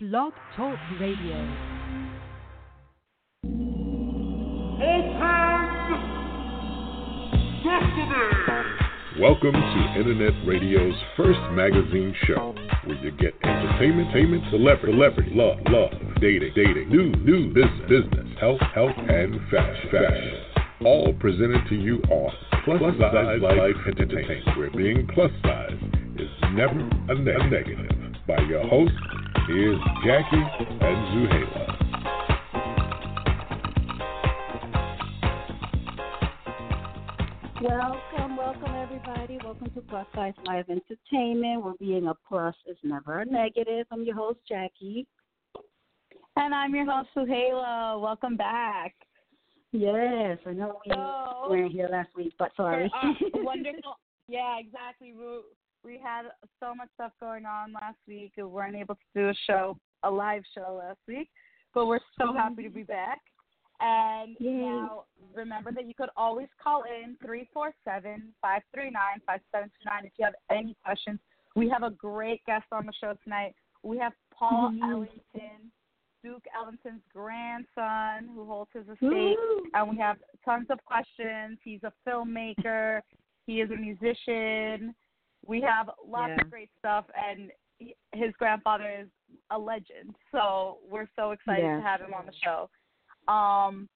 Blog Talk Radio. Welcome to Internet Radio's first magazine show, where you get entertainment, entertainment, celebrity, celebrity, love, love, dating, dating, new, new business, business, health, health, and fashion, fashion. All presented to you on Plus, plus Size Life Entertainment, where being plus size is never a, ne- a negative. By your host, here's Jackie and Zuheila. Welcome, welcome everybody. Welcome to Plus Size Life Entertainment, where being a plus is never a negative. I'm your host, Jackie. And I'm your host, Zuheila. Welcome back. Yes, I know we So- weren't here last week, but sorry. Uh, wonderful. Yeah, exactly. We, we had so much stuff going on last week. We weren't able to do a show, a live show last week, but we're so happy to be back. And Yay. now remember that you could always call in 347 539 5729 if you have any questions. We have a great guest on the show tonight. We have Paul Mhm. Ellington, Duke Ellington's grandson, who holds his estate Woo! and we have tons of questions. He's a filmmaker. he is a musician. We have lots Yeah. of great stuff, and his grandfather is a legend. So we're so excited Yeah. to have him on the show. Um,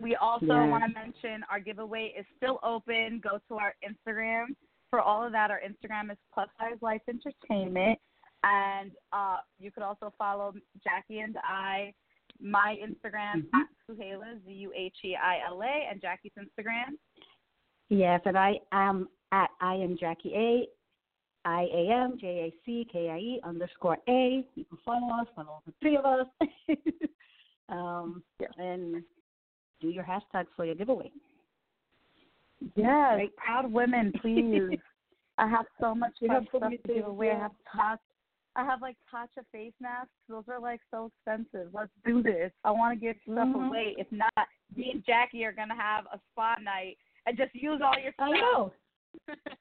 we also Yeah. want to mention our giveaway is still open. Go to our Instagram for all of that. Our Instagram is Plus Size Life Entertainment, and uh, you could also follow Jackie and I. My Instagram Mhm. at Zuheila Z U H E I L A, and Jackie's Instagram. Yes, and I am at I am Jackie A. I A M J A C K I E underscore A. You can follow us, follow the three of us. um, and do your hashtags for your giveaway. Yes, Right. proud women, please. I have so much You have so stuff to give away. I have Tatcha. I have like Tatcha face masks. Those are like so expensive. Let's do this. I want to give stuff Mhm. away. If not, me and Jackie are gonna have a spa night and just use all your stuff. I know.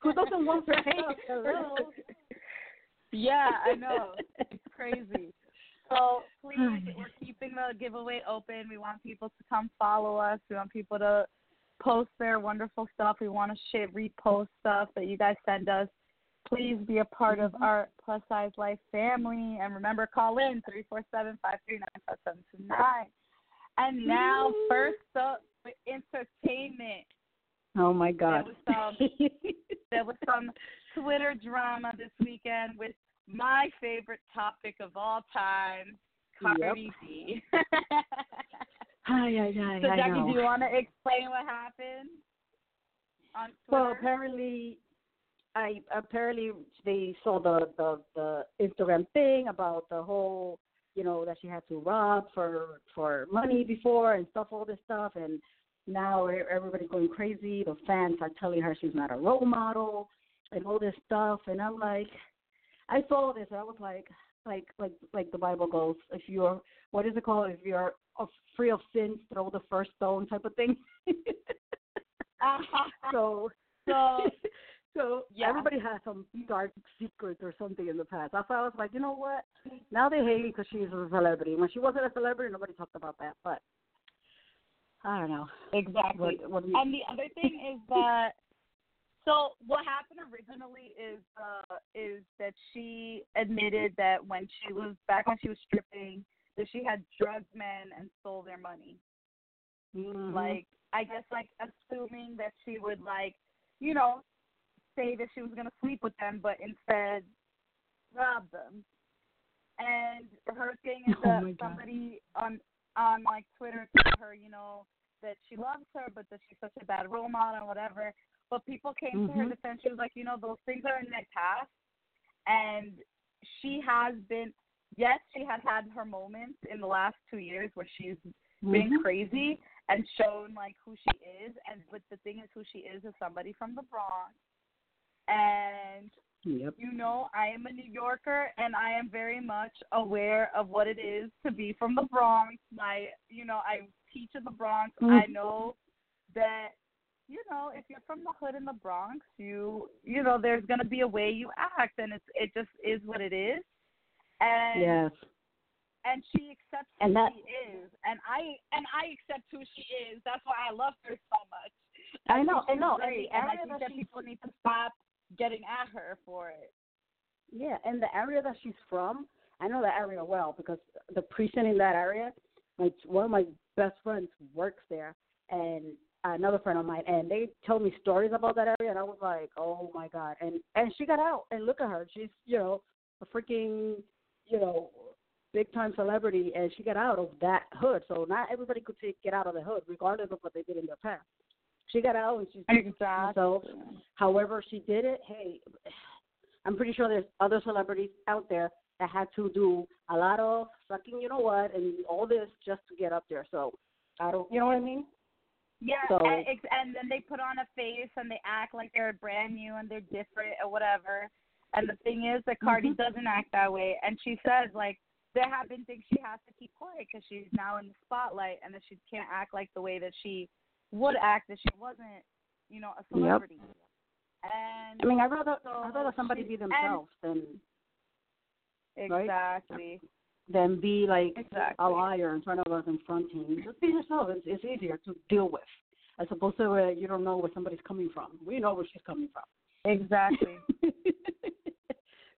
Who doesn't want to pay? Hello. yeah, I know. It's crazy. So please, we're keeping the giveaway open. We want people to come follow us. We want people to post their wonderful stuff. We want to share, repost stuff that you guys send us. Please be a part of mm-hmm. our plus size life family. And remember, call in 347 539 5729. And now, first up with entertainment. Oh my God. There was some there was some Twitter drama this weekend with my favorite topic of all time, Cardi B. Hi, hi, hi. so Jackie, do you want to explain what happened on Well, apparently, I apparently they saw the the the Instagram thing about the whole, you know, that she had to rob for for money before and stuff, all this stuff, and now everybody's going crazy. The fans are telling her she's not a role model and all this stuff, and I'm like, I saw this, I was like, like like like the Bible goes, if you're what is it called? If you're free of sins, throw the first stone, type of thing. Uh-huh. so so so Yeah. everybody has some dark secrets or something in the past. That's why I was like, you know what? Now they hate because she's a celebrity. When she wasn't a celebrity, nobody talked about that. But I don't know. exactly. What, what you, And the other thing is that so what happened originally is uh is that she admitted that when she was back when she was stripping that she had drugged men and stole their money. Mhm. Like I guess like assuming that she would like, you know, say that she was gonna sleep with them but instead rob them. And her thing is Oh that God. somebody on on like Twitter told her, you know, that she loves her but that she's such a bad role model and whatever. But people came to her Mhm. defense. She was like, you know, those things are in the past and she has been yes, she has had her moments in the last two years where she's been Mhm. crazy and shown like who she is and but the thing is who she is is somebody from the Bronx. And Yep. you know, I am a New Yorker and I am very much aware of what it is to be from the Bronx. My you know, I teach in the Bronx. Mm. I know that you know, if you're from the hood in the Bronx, you you know, there's gonna be a way you act and it's it just is what it is. And Yes. and she accepts who that- she is, and I and I accept who she is. That's why I love her so much. I know, I know, and the and I think that people need to stop getting at her for it. Yeah, and the area that she's from, I know that area well because the precinct in that area, like one of my best friends works there, and another friend of mine, and they told me stories about that area, and I was like, oh my god, and and she got out, and look at her, she's you know a freaking you know big time celebrity, and she got out of that hood. So not everybody could take get out of the hood, regardless of what they did in their past. She got out, and she's Exactly. so, however she did it, hey, I'm pretty sure there's other celebrities out there that had to do a lot of fucking, you know what, and all this just to get up there. So, I don't, you know what I mean? Yeah, So- and, and then they put on a face and they act like they're brand new and they're different or whatever. And the thing is that Cardi Mhm. doesn't act that way, and she says like there have been things she has to keep quiet because she's now in the spotlight, and that she can't act like the way that she would act if she wasn't, you know, a celebrity. And I mean, I'd rather So I'd rather somebody she- be themselves than right? exactly, than be like exactly. a liar in front of us and fronting. Just be yourself. It's, it's easier to deal with, as opposed to where you don't know where somebody's coming from. We know where she's coming from. Exactly.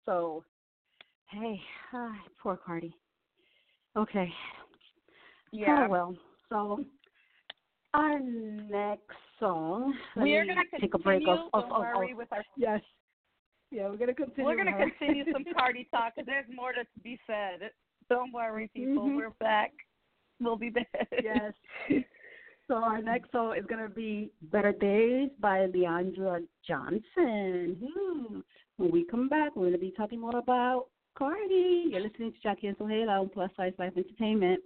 so, hey, ah, poor Cardi. Okay. Yeah. Oh well. So, our next song. We are gonna continue. take a break of, of, don't of, of with our yes. Yeah, we're gonna continue. We're gonna continue some Cardi talk because there's more to be said. Don't worry, people. Mhm. We're back. We'll be back. yes. So our next song is gonna be "Better Days" by Leandra Johnson. Hmm. When we come back, we're gonna be talking more about Cardi. You're listening to Jackie and Zuheila on Plus Size Life Entertainment.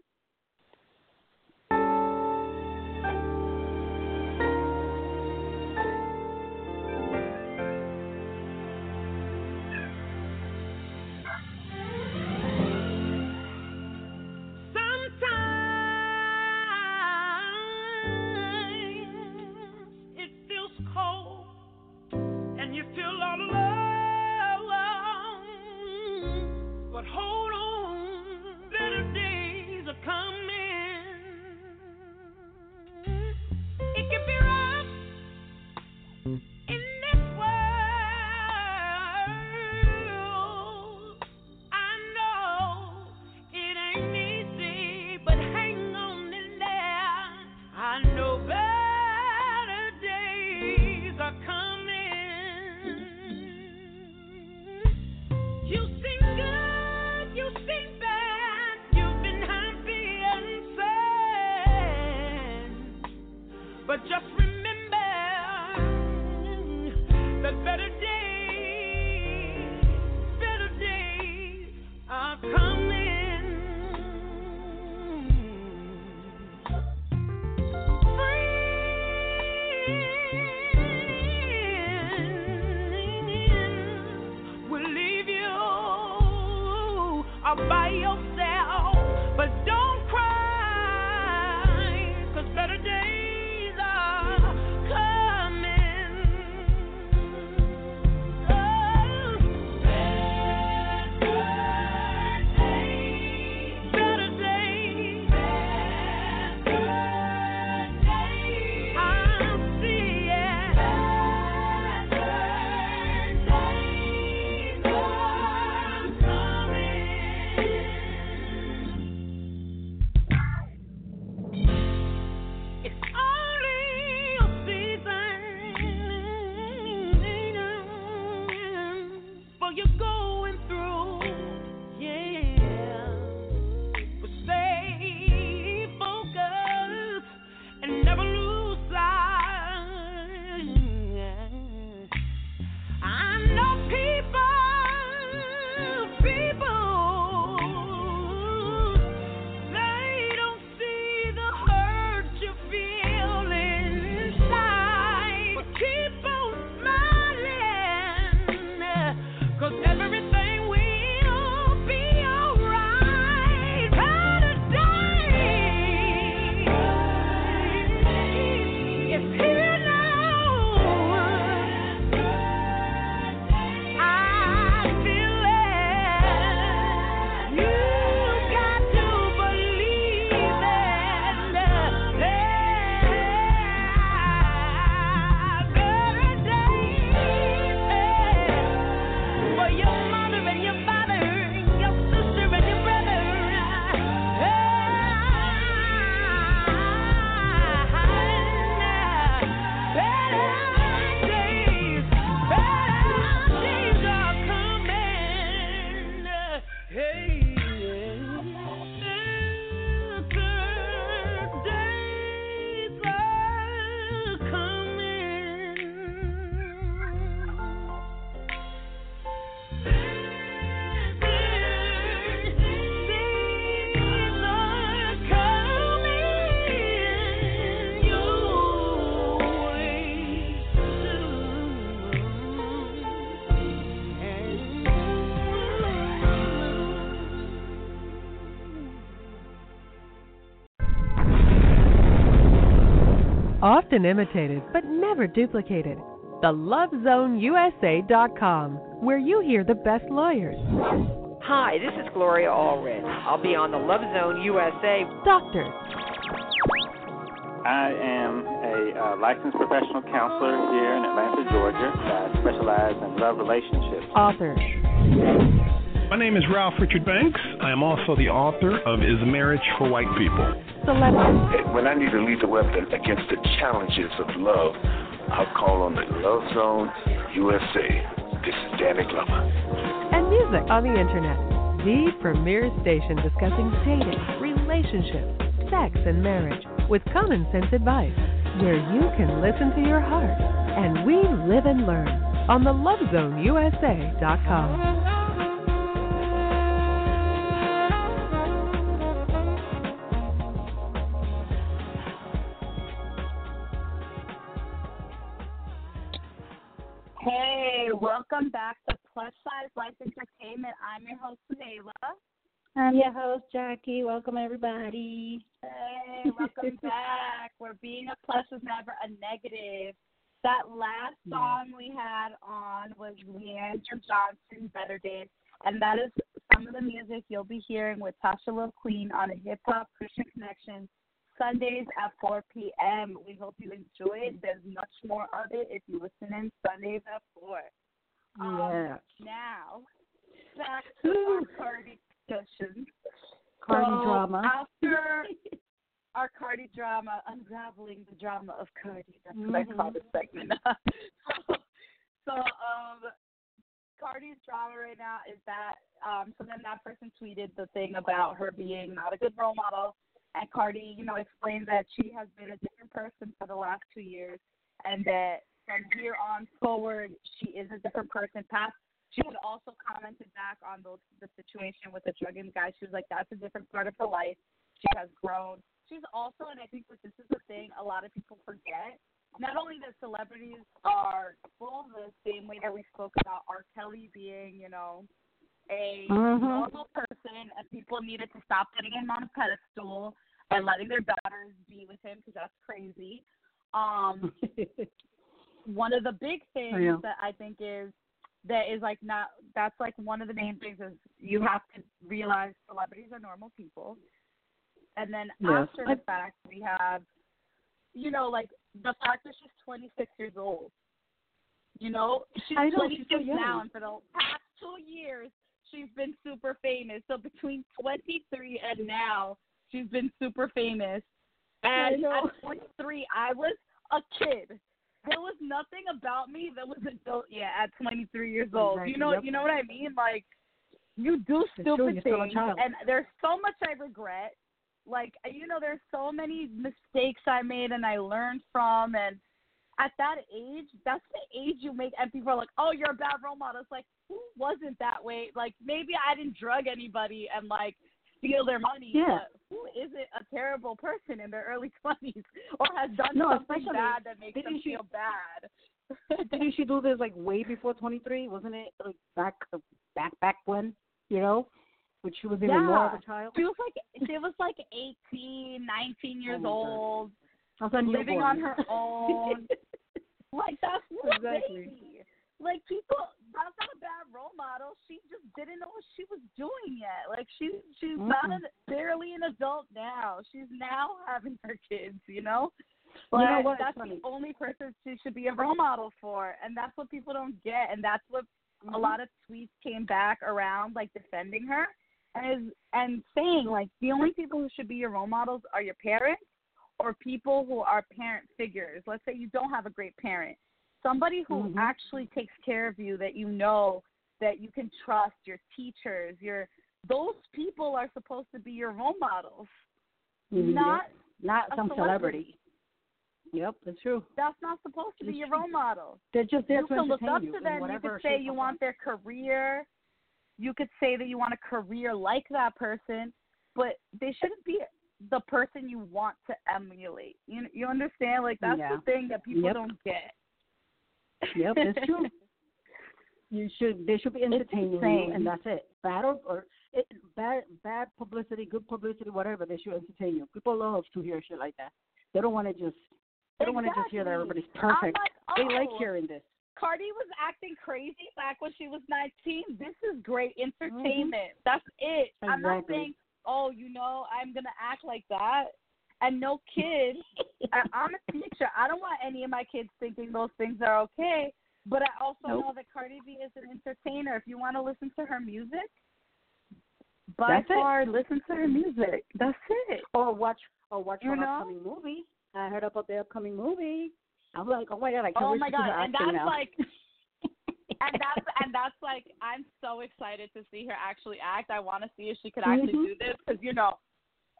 Often imitated, but never duplicated. TheLoveZoneUSA.com, where you hear the best lawyers, Hi, this is Gloria Allred. I'll be on the Love Zone USA. Doctor. I am a uh, licensed professional counselor here in Atlanta, Georgia. I specialize in love relationships. authors, My name is Ralph Richard Banks. I am also the author of Is Marriage for White People? celebrities, When I need to lead the weapon against the challenges of love, I'll call on the Love Zone USA. This is Danny Glover. and music on the internet. The premier station discussing dating, relationships, sex, and marriage with common sense advice, where you can listen to your heart. And we live and learn on the lovezoneusa.com. Plus Size Life Entertainment. I'm your host, Nayla. I'm your host, Jackie. Welcome, everybody. Hey, welcome back. Where being a plus is never a negative. That last song we had on was Leandra Johnson, Better Days. And that is some of the music you'll be hearing with Tasha Love Queen on a Hip Hop Christian Connection Sundays at 4 p.m. We hope you enjoy it. There's much more of it if you listen in Sundays at 4. Um, Yeah. Now, back to our Cardi discussion. Cardi So, drama. After our Cardi drama, unraveling the drama of Cardi. That's what I call Mhm. this segment. so, so, um, Cardi's drama right now is that um, so then that person tweeted the thing about her being not a good role model, and Cardi, you know, explained that she has been a different person for the last two years, and that from here on forward she is a different person. Past she had also commented back on the the situation with the drug and guy. She was like, that's a different part of her life. She has grown. She's also, and I think that this is the thing a lot of people forget. Not only that celebrities are full the same way that we spoke about R. Kelly being, you know, a Mhm. normal person, and people needed to stop putting him on a pedestal and letting their daughters be with him because that's crazy. Um, one of the big things Yeah. that I think is that is like not that's like one of the main things is you have to realize celebrities are normal people. And then Yes. after the fact we have you know, like the fact that she's twenty six years old. You know, she's twenty she's so now and for the past two years she's been super famous. So between twenty three and now she's been super famous. And at twenty three I was a kid there was nothing about me that was adult yet at 23 years old. Exactly, You know, yep. you know what I mean? Like, you do stupid you're still a things, and there's so much I regret. Like, you know, there's so many mistakes I made and I learned from, and at that age, that's the age you make, and people are like, "Oh, you're a bad role model." It's like, who wasn't that way? Like, maybe I didn't drug anybody and like steal their money, Yeah. but who isn't a terrible person in their early 20s or has done No, something bad that makes them she- feel bad? Didn't she do this like way before 23? Wasn't it like back back back when? You know, when she was even more of a child. She was like she was like 18, 19 years Oh old, I was on living on her own. like that's Exactly. baby. Like people, that's not a bad role model. She just didn't know what she was doing yet. Like she, she's not Mm-mm. an, barely an adult now. She's now having her kids. You know. You know what? That's the only person she should be a role model for, and that's what people don't get. And that's what Mm-hmm. a lot of tweets came back around, like defending her, and and saying like the only people who should be your role models are your parents or people who are parent figures. Let's say you don't have a great parent, somebody who Mhm. actually takes care of you that you know that you can trust. Your teachers, your those people are supposed to be your role models, Mhm. not not some celebrity. celebrity. Yep, that's true. that's not supposed to be It's your true. role model. They're just there you to can look up you to them. You could say you want their career. You could say that you want a career like that person, but they shouldn't be the person you want to emulate. You you understand? Like that's Yeah. the thing that people Yep. don't get. Yep, that's true. You should. They should be entertaining you, and that's it. Bad or, or it, bad, bad publicity, good publicity, whatever. They should entertain you. People love to hear shit like that. They don't want to just They don't want to just hear that everybody's perfect. Like, They oh, like hearing this. Cardi was acting crazy back when she was 19. This is great Mm-hmm. entertainment. That's it. I'm not saying, oh, you know, I'm gonna act like that. And no kid. I, I'm a teacher. I don't want any of my kids thinking those things are okay. But I also Nope. know that Cardi B is an entertainer. If you want to listen to her music, by That's it. far, listen to her music. That's it. Or watch or watch You her know? upcoming movie. I heard about the upcoming movie. I'm like, oh my god, I can't Oh wait my god, and that's now. like and that's and that's like I'm so excited to see her actually act. I want to see if she could actually Mhm. do this because you know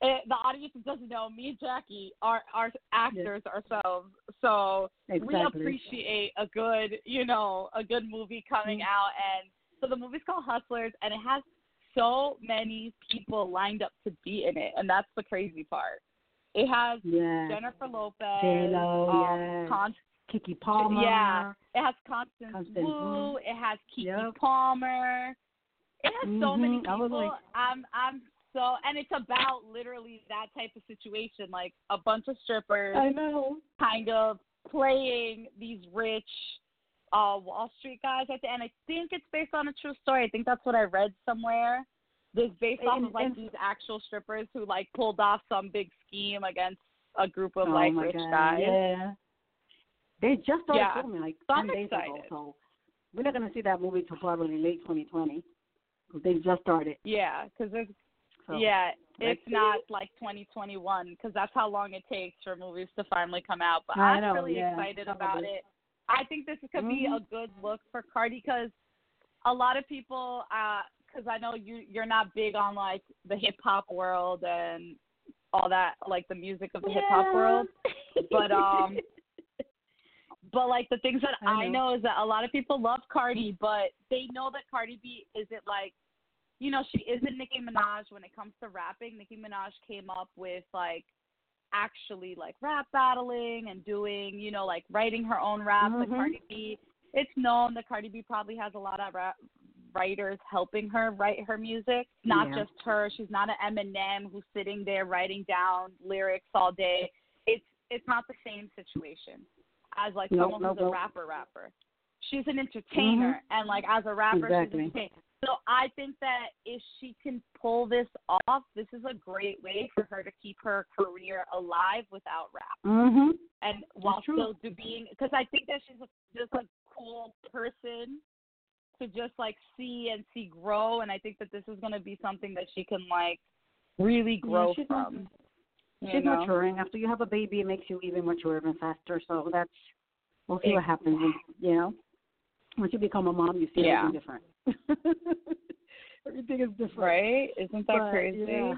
it, the audience doesn't know me and Jackie are are actors ourselves, so we appreciate a good you know a good movie coming Mm-hmm. out. And so the movie's called Hustlers, and it has so many people lined up to be in it, and that's the crazy part. It has yeah. Jennifer Lopez, J-Lo, um, yes. Con- Keke Palmer. yeah, it has Constance, Constance Wu. It has Keke Yep. Palmer. It has so many Mhm, I was people. like- I'm I'm so and it's about literally that type of situation, like a bunch of strippers I know. kind of playing these rich uh Wall Street guys at the end. I think it's based on a true story. I think that's what I read somewhere. This based off And- of like and- these actual strippers who like pulled off some big scheme against a group of oh like my rich god. guys. Yeah. They just started Yeah. filming like So 10 I'm days ago, excited. so we're not gonna see that movie till probably late 2020. 'cause They just started. Yeah, because there's So yeah, it's not like 2021 because that's how long it takes for movies to finally come out. But I I'm know, really yeah, excited about it. I think this could be Mhm. a good look for Cardi because a lot of people, because I know you you're not big on like the hip hop world and all that, like the music of the hip hop world. But um, but like the things that I I know. know is that a lot of people love Cardi, but they know that Cardi B isn't like, you know, she isn't Nicki Minaj when it comes to rapping. Nicki Minaj came up with like actually like rap battling and doing, you know, like writing her own rap Like Mhm. Cardi B, it's known that Cardi B probably has a lot of rap writers helping her write her music. Not Yeah. just her. She's not an Eminem who's sitting there writing down lyrics all day. It's it's not the same situation as like Nope, someone nope, who's a rapper rapper. She's an entertainer and like as a rapper Mm-hmm. Exactly. she's an entertainer. So I think that if she can pull this off, this is a great way for her to keep her career alive without rap Mhm. and while still do being because I think that she's just a cool person to just like see and see grow and I think that this is going to be something that she can like really grow she's from. you She's know? maturing. After you have a baby, it makes you even mature even faster. So that's we'll see what happens. You know, once you become a mom, you see Yeah. everything different. everything is different, Right? Isn't that But, crazy? yeah.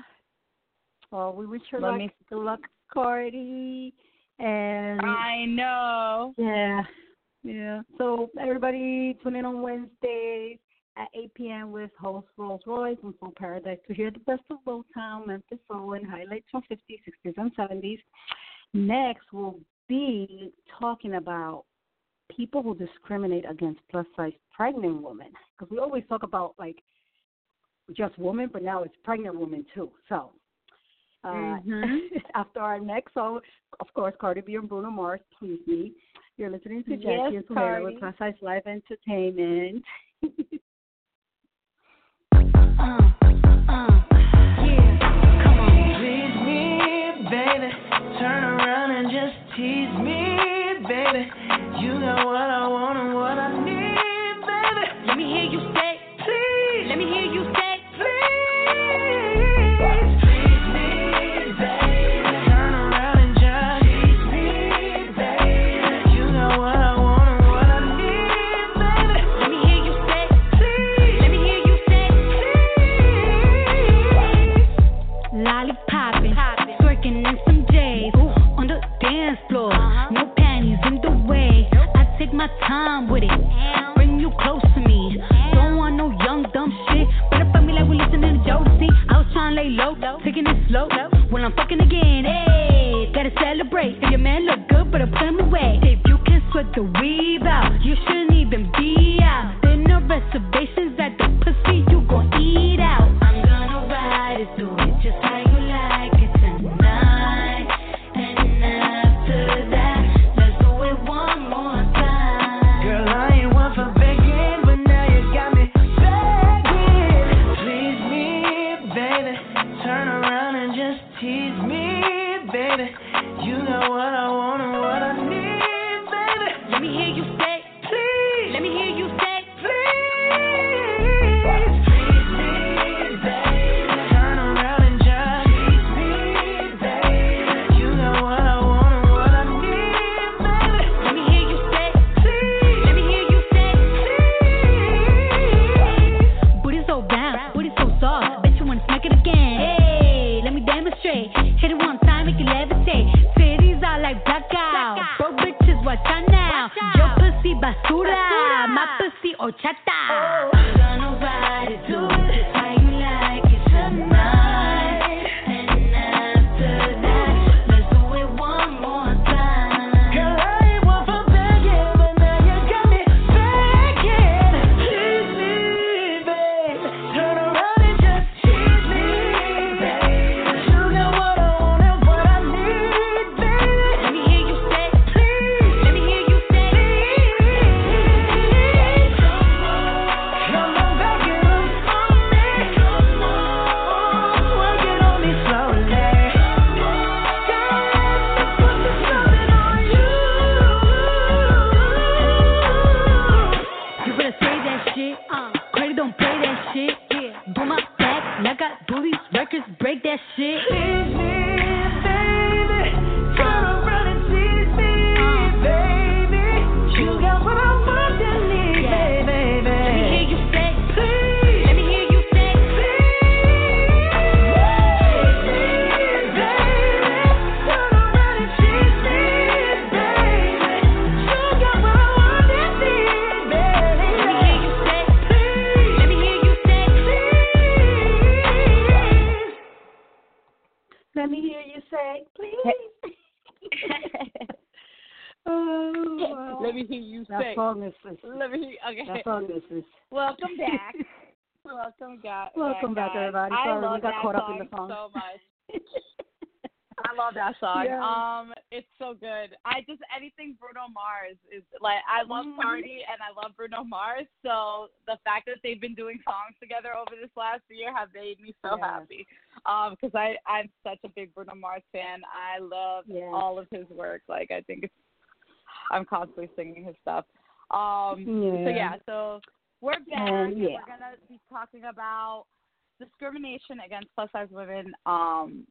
Well, we wish her Let luck. me- Good luck, Cardi. And I know. yeah, yeah. So everybody tune in on Wednesdays at 8 p.m. with host Rolls Royce and Soul Paradise to hear the best of Motown, Memphis Soul, and highlights from 50s, 60s, and 70s. Next, we'll be talking about people who discriminate against plus size pregnant women because we always talk about like just women, but now it's pregnant women too. So. Uh, Mhm. after our next song, of course, Cardi B and Bruno Mars, Please Me. You're listening to Jackie Yes, and Sahara with Plus Size Life Entertainment. Please me, baby. Turn around and just tease me. You got what I want time with it. Bring you close to me. Don't want no young dumb shit. Better fuck me like we listening to Jodeci. I was trying to lay low, taking it slow. When I'm fucking again, hey, gotta celebrate. If your man look good, but I put him away. If you can sweat the weave out, you shouldn't hear you that say. song is, Let me. Okay. that song is, is Welcome back. Welcome back. Welcome back, everybody. I Sorry, we love got that caught up in the song so much. I love that song. Yeah. Um, it's so good. I just anything Bruno Mars is like. I love. Party and I love Bruno Mars. So the fact that they've been doing songs together over this last year have made me so Yes. happy. Um, because I I'm such a big Bruno Mars fan. I love Yes. all of his work. Like I think it's. I'm constantly singing his stuff. Um. So Yeah. yeah. So we're back. And yeah. We're gonna be talking about discrimination against plus size women um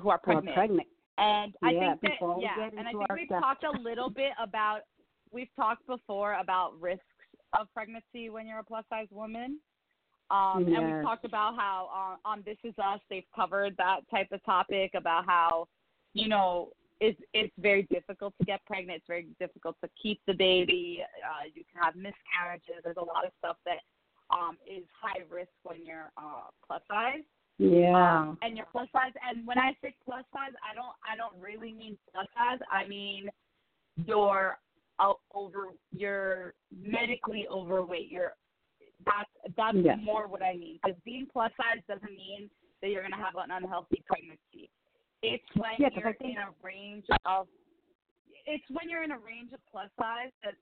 who are Who are pregnant. pregnant. And I Yeah, think that yeah, and I think we've stuff. talked a little bit about we've talked before about risks of pregnancy when you're a plus size woman. Um, and we've talked about how uh, on This Is Us they've covered that type of topic about how you know it's it's very difficult to get pregnant. It's very difficult to keep the baby. Uh, you can have miscarriages. There's a lot of stuff that um, is high risk when you're uh, plus size. Yeah. Um, and you're plus size. And when I say plus size, I don't I don't really mean plus size. I mean you're uh, over you're medically overweight. You're that's that's more what I mean. Because being plus size doesn't mean that you're gonna have an unhealthy pregnancy. It's when Yeah, you're think- in a range of it's when you're in a range of plus size that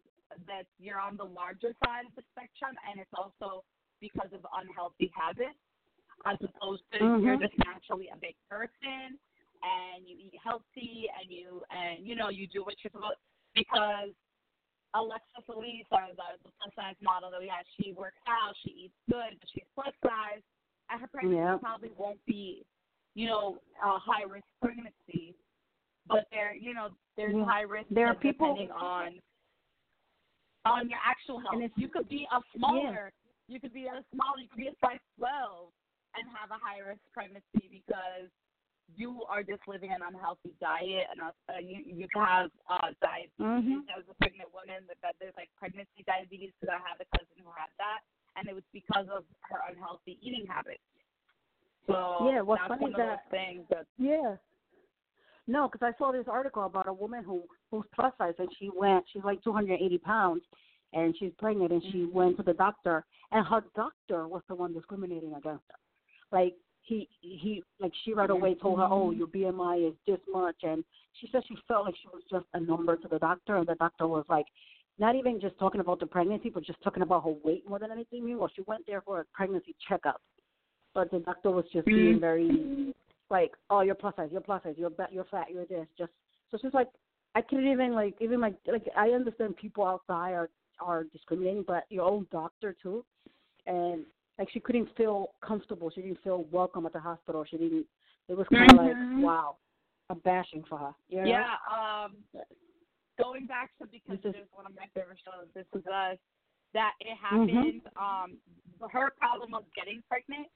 that you're on the larger side of the spectrum, and it's also because of unhealthy habits, as opposed to you're Mhm. just naturally a big person and you eat healthy and you and you know you do what you're supposed because Alexa Felice, or the, the plus size model that we have, she works out, she eats good, but she's plus size, and her pregnancy Yeah. probably won't be, you know, a high risk pregnancy. But there, you know, there's Yeah. high risk There are people- depending on on your actual health. And it's- You could be a smaller, you could be a smaller, you could be a size 12 and have a high risk pregnancy because you are just living an unhealthy diet and uh, uh, you you can have uh, diabetes Mhm. as a pregnant woman. That that there's like pregnancy diabetes because I have a cousin who had that, and it was because of her unhealthy eating habits. So Yeah, what's that's funny is that- that Yeah. No, because I saw this article about a woman who who's plus size and she went. She's like 280 pounds, and she's pregnant, and she mm-hmm. went to the doctor, and her doctor was the one discriminating against her. Like he he like she right away told her, oh, mm-hmm. your BMI is this much, and she said she felt like she was just a number to the doctor, and the doctor was like. Not even just talking about the pregnancy, but just talking about her weight more than anything. Well, she went there for a pregnancy checkup, but the doctor was just being very like, oh, you're plus size, you're plus size, you're ba- you're fat, you're this. Just so she's like, I couldn't even like even like like I understand people outside are are discriminating, but your own doctor too, and like she couldn't feel comfortable. She didn't feel welcome at the hospital. She didn't. It was kind of Mhm. like wow, a bashing for her. You know? Yeah, um, going back to because This is- it is one of my favorite shows. This is us. That it Mhm. happened. Um, her problem was getting pregnant,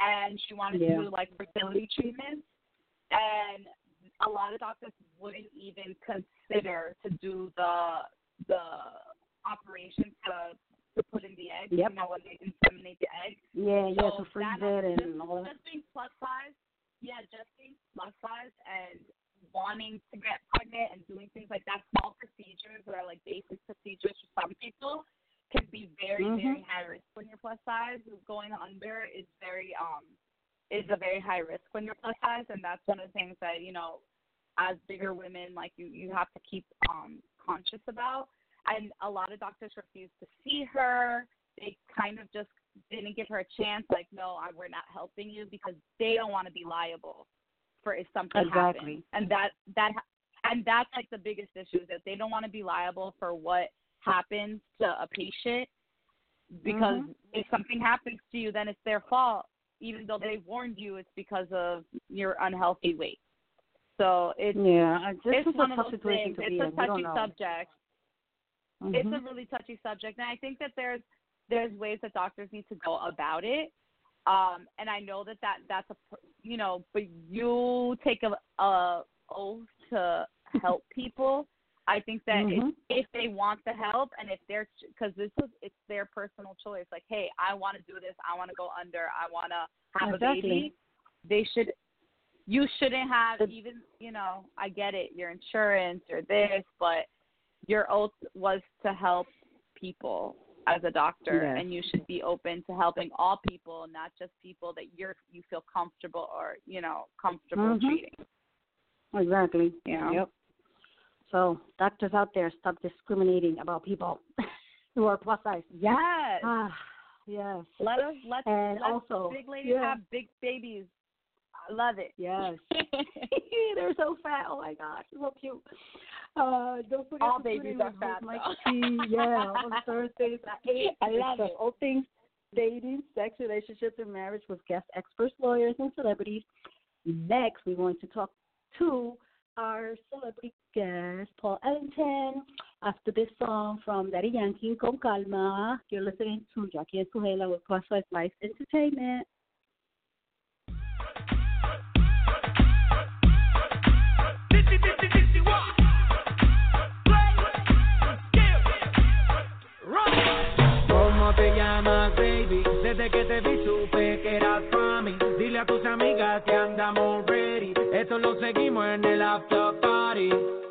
and she wanted Yeah. to do like fertility treatments, and a lot of doctors wouldn't even consider to do the the operation to to put in the egg. Yep. You know when they inseminate the egg. Yeah, yeah, to freeze it just, and all that. just being plus size, yeah, just being plus size and wanting to get pregnant and doing things like that, small procedures that are like basic procedures for some people can be very, Mhm. very high risk when you're plus size. Going under is very um is a very high risk when you're plus size and that's one of the things that, you know, as bigger women like you you have to keep um conscious about. And a lot of doctors refuse to see her. They kind of just didn't give her a chance. Like, no, I, we're not helping you because they don't want to be liable for if something Exactly. happens. And that that and that's like the biggest issue is that they don't want to be liable for what happens to a patient because Mhm. if something happens to you, then it's their fault. Even though they warned you, it's because of your unhealthy weight. So it's Yeah, this it's is a of those situation things. to It's be a in. Don't touchy subject. It's a really touchy subject, and I think that there's there's ways that doctors need to go about it. Um, and I know that, that that's a pr- you know, but you take a, a oath to help people. I think that Mhm. if, if they want the help and if they're because this is it's their personal choice. Like, hey, I want to do this. I want to go under. I want to have Exactly. a baby. They should. You shouldn't have even. You know, I get it. Your insurance or this, but your oath was to help people as a doctor Yes. and you should be open to helping all people not just people that you're you feel comfortable or you know comfortable Mhm. treating Exactly. Yeah. Yep. So doctors out there, stop discriminating about people who are plus size. yes Ah, yes. let us let And let also, big ladies yeah. have big babies i love it Yes. They're so fat. Oh my gosh, so cute. Uh, don't forget All babies are fat, Mike. T. Yeah, on Thursdays at eight. I love it. All things dating, sex, relationships, and marriage with guest experts, lawyers, and celebrities. Next, we're going to talk to our celebrity guest, Paul Ellington. After this song from Daddy Yankee, Con Calma, you're listening to Jackie and Zuheila with Size Life Entertainment. Desde que te vi supe que eras para mí. Dile a tus amigas que andamos ready. Esto lo seguimos en el the party.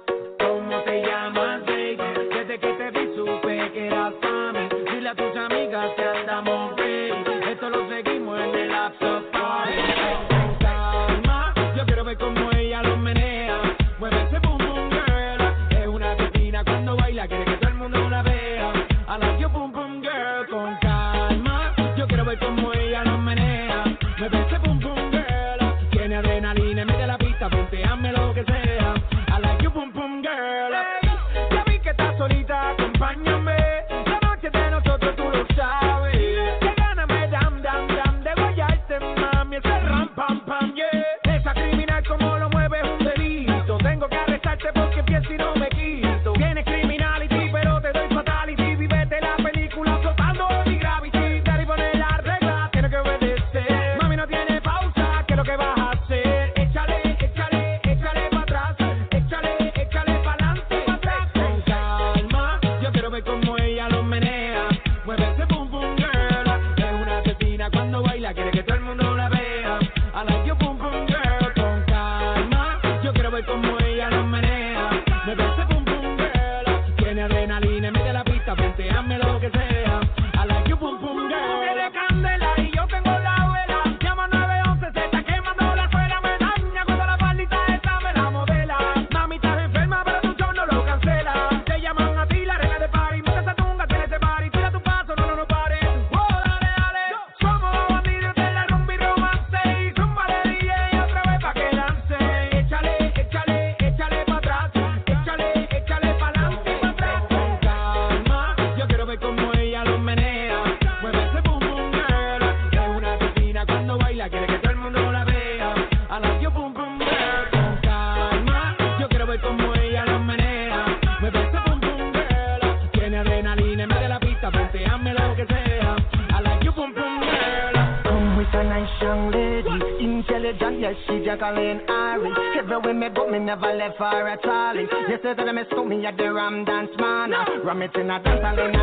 Never left her at all. You say that me saw me at the Ram Dance Man. Ram it in a dance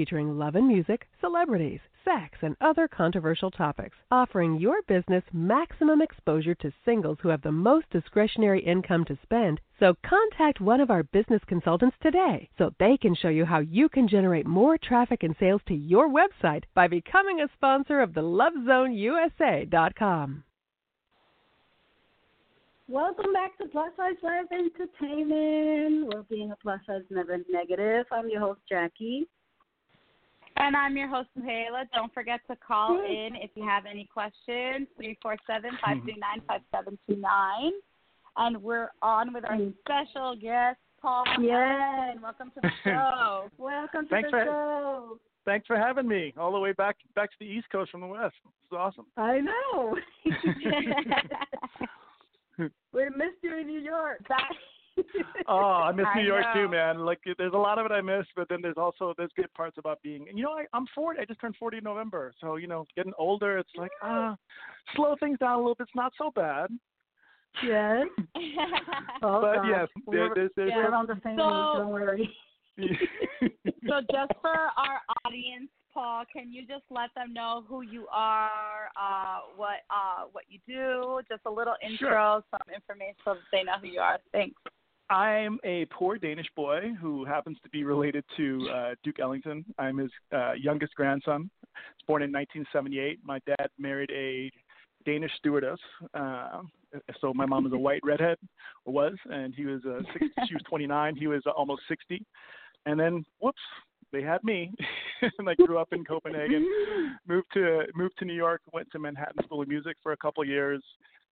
love and music, celebrities, sex, and other controversial topics, offering your business maximum exposure to singles who have the most discretionary income to spend. So contact one of our business consultants today so they can show you how you can generate more traffic and sales to your website by becoming a sponsor of the LoveZoneUSA.com. Welcome back to Plus Size Life Entertainment. Well, being a plus size never negative. I'm your host Jackie. And I'm your host, Zuheila. Don't forget to call in if you have any questions, 347-539-5729. And we're on with our mm. special guest, Paul. Yes. Welcome to the show. Welcome to Thanks the for- show. Thanks for having me all the way back back to the East Coast from the West. It's awesome. I know. we missed you in New York. Oh, I miss I New York know. too, man. Like there's a lot of it I miss, but then there's also there's good parts about being. And you know, I, I'm 40. I just turned 40 in November, so you know, getting older, it's like ah, slow things down a little bit. It's not so bad. Yes. Oh, but gosh. yes, there, We're- there's there's we're around the same So- age, don't worry. so just for our audience, Paul, can you just let them know who you are, uh, what uh, what you do, just a little intro, Sure. some information so that they know who you are. Thanks. I'm a poor Danish boy who happens to be related to uh, Duke Ellington. I'm his uh, youngest grandson. He's born in 1978. My dad married a Danish stewardess. Uh, so my mom is a white redhead, was, and he was uh, six, she was 29. He was uh, almost 60. And then, whoops, they had me, and I grew up in Copenhagen. moved to moved to New York. Went to Manhattan School of Music for a couple years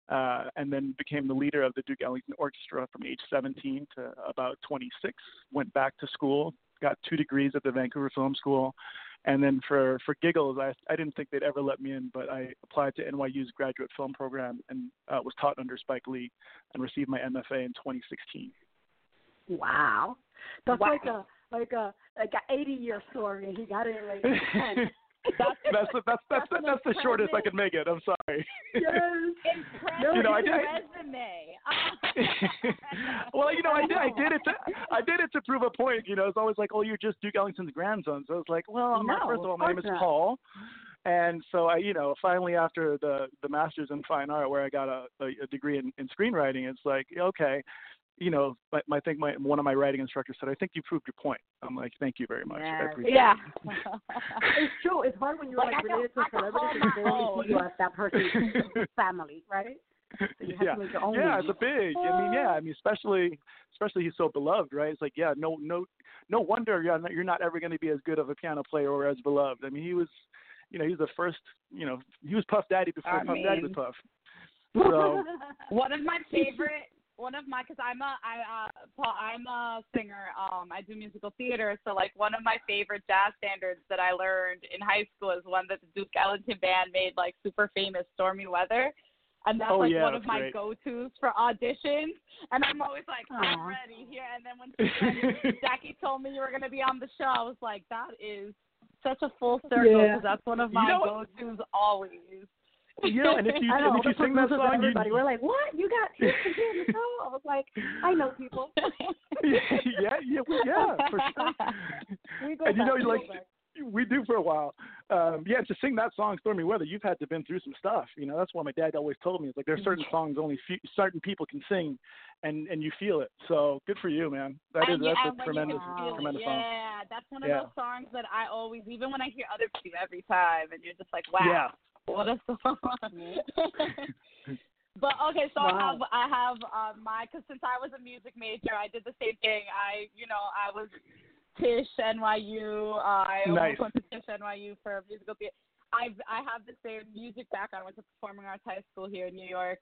uh, and then became the leader of the Duke Ellington Orchestra from age 17 to about 26. Went back to school, got two degrees at the Vancouver Film School, and then for for giggles, I I didn't think they'd ever let me in, but I applied to NYU's graduate film program and uh, was taught under Spike Lee, and received my MFA in 2016. Wow. That's Wow. like a like a like a eighty year story and he got it in like ten. that's the, that's that's the, that's the shortest I could make it. I'm sorry. Impressive You know, I- I- resume. well, you know, I did, I did it, to, oh. I did it to prove a point. You know, it's always like, oh, you're just Duke Ellington's grandson. So it's like, well, my, No, first of all, my name is not. Paul, and so I, you know, finally after the the masters in fine art, where I got a, a, a degree in, in screenwriting, it's like, okay, you know, my, my I think my one of my writing instructors said, I think you proved your point. I'm like, thank you very much. I appreciate yeah. it. it's true. It's hard when you're Like, like, related to a I can celebrity because they my only own. see you as that person's family, right? So yeah, to make your own yeah, it's a big. I mean, yeah, I mean, especially, especially he's so beloved, right? It's like, yeah, no, no, no wonder you're not, you're not ever going to be as good of a piano player or as beloved. I mean, he was, you know, he was the first, you know, he was Puff Daddy before I Puff Daddy was Puff. So, one of my favorite one of my because i'm a i uh Paul, i'm a singer um i do musical theater so like one of my favorite jazz standards that i learned in high school is one that the duke ellington band made like super famous stormy weather and that's Oh, like yeah, one of my great. go-to's for auditions and i'm always like i'm Aw. ready here and then when, when jackie told me you were going to be on the show i was like that is such a full circle Yeah. because that's one of You my know go-to's always You know, and if you and if you sing that song, you... we're like, what? You got hits to do in the show? I was like, I know people. yeah, yeah, we- yeah, for sure. And you know, you like we do for a while. Um, yeah, to sing that song, "Stormy Weather," you've had to been through some stuff. You know, that's what my dad always told me. It's like there's certain songs only few, certain people can sing, and and you feel it. So good for you, man. That is and, that's and a tremendous, you can feel it, tremendous yeah, song. that's one of Yeah. those songs that I always, even when I hear other people every time, and you're just like, wow, Yeah. What a song. but okay, so I have I have uh, my because since I was a music major, I did the same thing. I you know I was Tisch NYU. Uh, I Nice. went to Tisch NYU for musical theater. I've I have the same music background. I went to performing arts high school here in New York.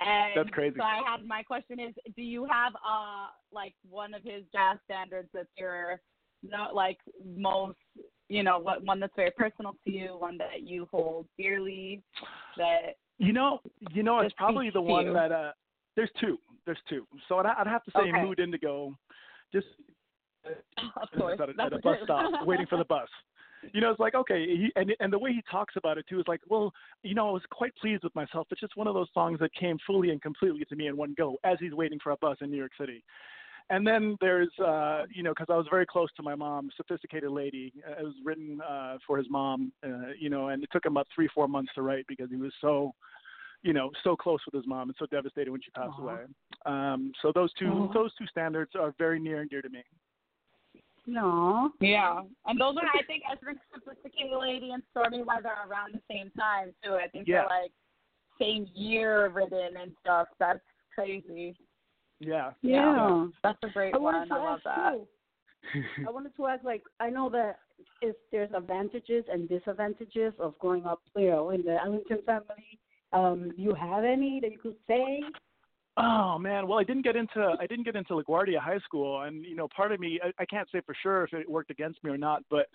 And That's crazy. So I had my question is, do you have uh like one of his jazz standards that you're not like most you know what one that's very personal to you, one that you hold dearly, that You know, you know, it's probably the one that uh, there's two, there's two. So I'd, I'd have to say Okay. Mood Indigo, just of course at a, at a bus stop waiting for the bus. You know, it's like okay, he, and and the way he talks about it too is like, well, you know, I was quite pleased with myself. It's just one of those songs that came fully and completely to me in one go as he's waiting for a bus in New York City. And then there's, uh, you know, because I was very close to my mom, sophisticated lady. uh, It was written uh, for his mom, uh, you know, and it took him about three, four months to write because he was so, you know, so close with his mom and so devastated when she passed Aw. away. Um, so those 2 Aw. those two standards are very near and dear to me. No. Yeah, and those are I think Ezra Sophisticated Lady and Stormy Weather are around the same time too. I think Yeah. they're like same year written and stuff. That's crazy. Yeah. Yeah. That's a great I one. wanted to I love ask that. too. I wanted to ask, like, I know that if there's advantages and disadvantages of growing up, you know, in the Ellington family. Um, do you have any that you could say? Oh man, well I didn't get into I didn't get into LaGuardia High School, and you know part of me I, I can't say for sure if it worked against me or not, but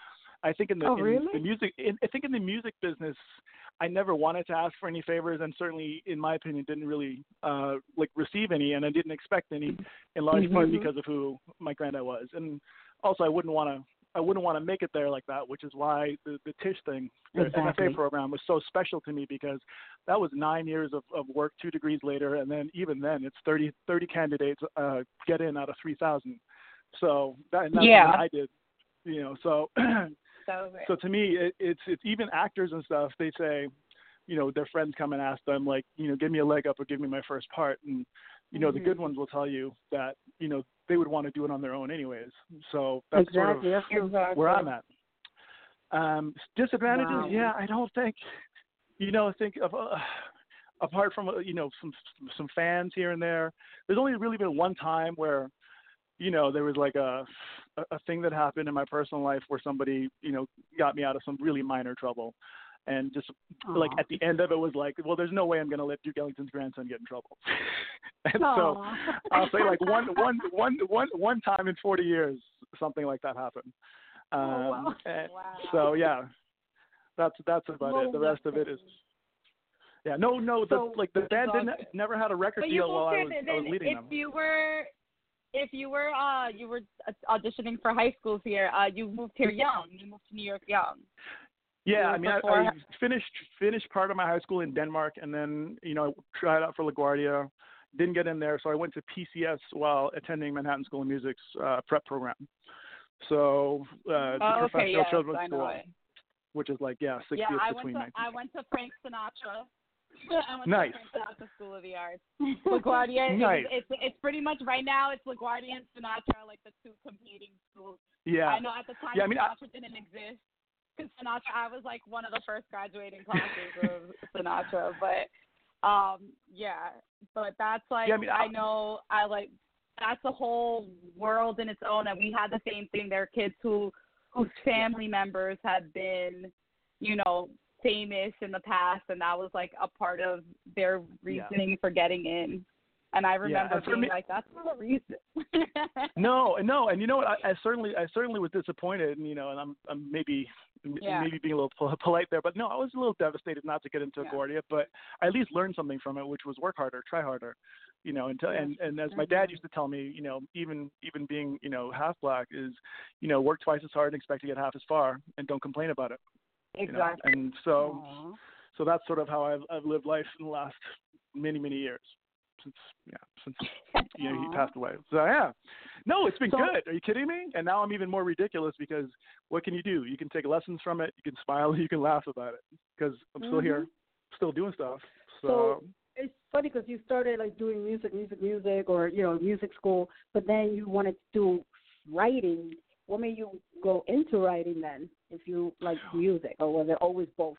I think in the, Oh, in really? the music in, I think in the music business, I never wanted to ask for any favors, and certainly in my opinion didn't really uh like receive any, and I didn't expect any in large part Mhm. because of who my granddad was, and also I wouldn't want to I wouldn't want to make it there like that, which is why the the Tisch thing, the Exactly. MFA program, was so special to me because that was nine years of, of work, two degrees later, and then even then, it's 30, 30 candidates uh, get in out of three thousand. So that and that's Yeah. what I did, you know. So So, so to me, it, it's it's even actors and stuff. They say, you know, their friends come and ask them like, you know, give me a leg up or give me my first part, and you know, the Mhm. good ones will tell you that you know they would want to do it on their own anyways. So that's exactly. sort of true. where I'm at. Um, disadvantages, Wow. yeah, I don't think, you know, think of uh, apart from uh, you know some some fans here and there. There's only really been one time where, you know, there was like a a a thing that happened in my personal life where somebody you know got me out of some really minor trouble. And just like at the end of it was like, well, there's no way I'm going to let Duke Ellington's grandson get in trouble. and so I'll say like one one one one one time in 40 years, something like that happened. Um, Oh, wow. Wow. So yeah, that's that's about Well, it. The rest of it is yeah. No, no. The like the band didn't never had a record deal while I was I was leading if them. you were if you were uh you were auditioning for high schools here, uh you moved here young. You moved to New York young. Yeah, I mean, I, before- I finished finished part of my high school in Denmark, and then you know I tried out for LaGuardia, didn't get in there, so I went to PCS while attending Manhattan School of Music's uh, prep program. So uh, the oh, okay, professional yes, children's I school, which is like yeah, six Yeah, years I went between to I went to Frank Sinatra. I went Nice. to Sinatra School of the Arts. LaGuardia. Nice. was- it's it's pretty much right now. It's LaGuardia and Sinatra like the two competing schools. Yeah. I know at the time Yeah, I mean, I- Sinatra didn't exist. Because Sinatra, I was like one of the first graduating classes of Sinatra, but um, yeah, but that's like Yeah, I mean, I- I know I like that's a whole world in its own, and we had the same thing. There are kids who whose family members have been, you know, famous in the past, and that was like a part of their Yeah. reasoning for getting in. And I remember and being me- like, "That's not a reason." No, no, and you know what? I, I certainly, I certainly was disappointed, and you know, and I'm, I'm maybe, Yeah. maybe being a little pol- polite there, but no, I was a little devastated not to get into Yeah. LaGuardia, but I at least learned something from it, which was work harder, try harder, you know, and to, and and as my dad mm-hmm. used to tell me, you know, even even being, you know, half black is, you know, work twice as hard and expect to get half as far, and don't complain about it. You know? Exactly. And so, mm-hmm. So that's sort of how I've, I've lived life in the last many many years since yeah since you know he passed away. So yeah, no, it's been So- good. Are you kidding me? And now I'm even more ridiculous because what can you do? You can take lessons from it. You can smile. You can laugh about it because I'm still here, mm-hmm. still doing stuff. So, So it's funny because you started like doing music, music, music, or you know, music school, but then you wanted to do writing. What made you go into writing then? If you like music, or was it always both?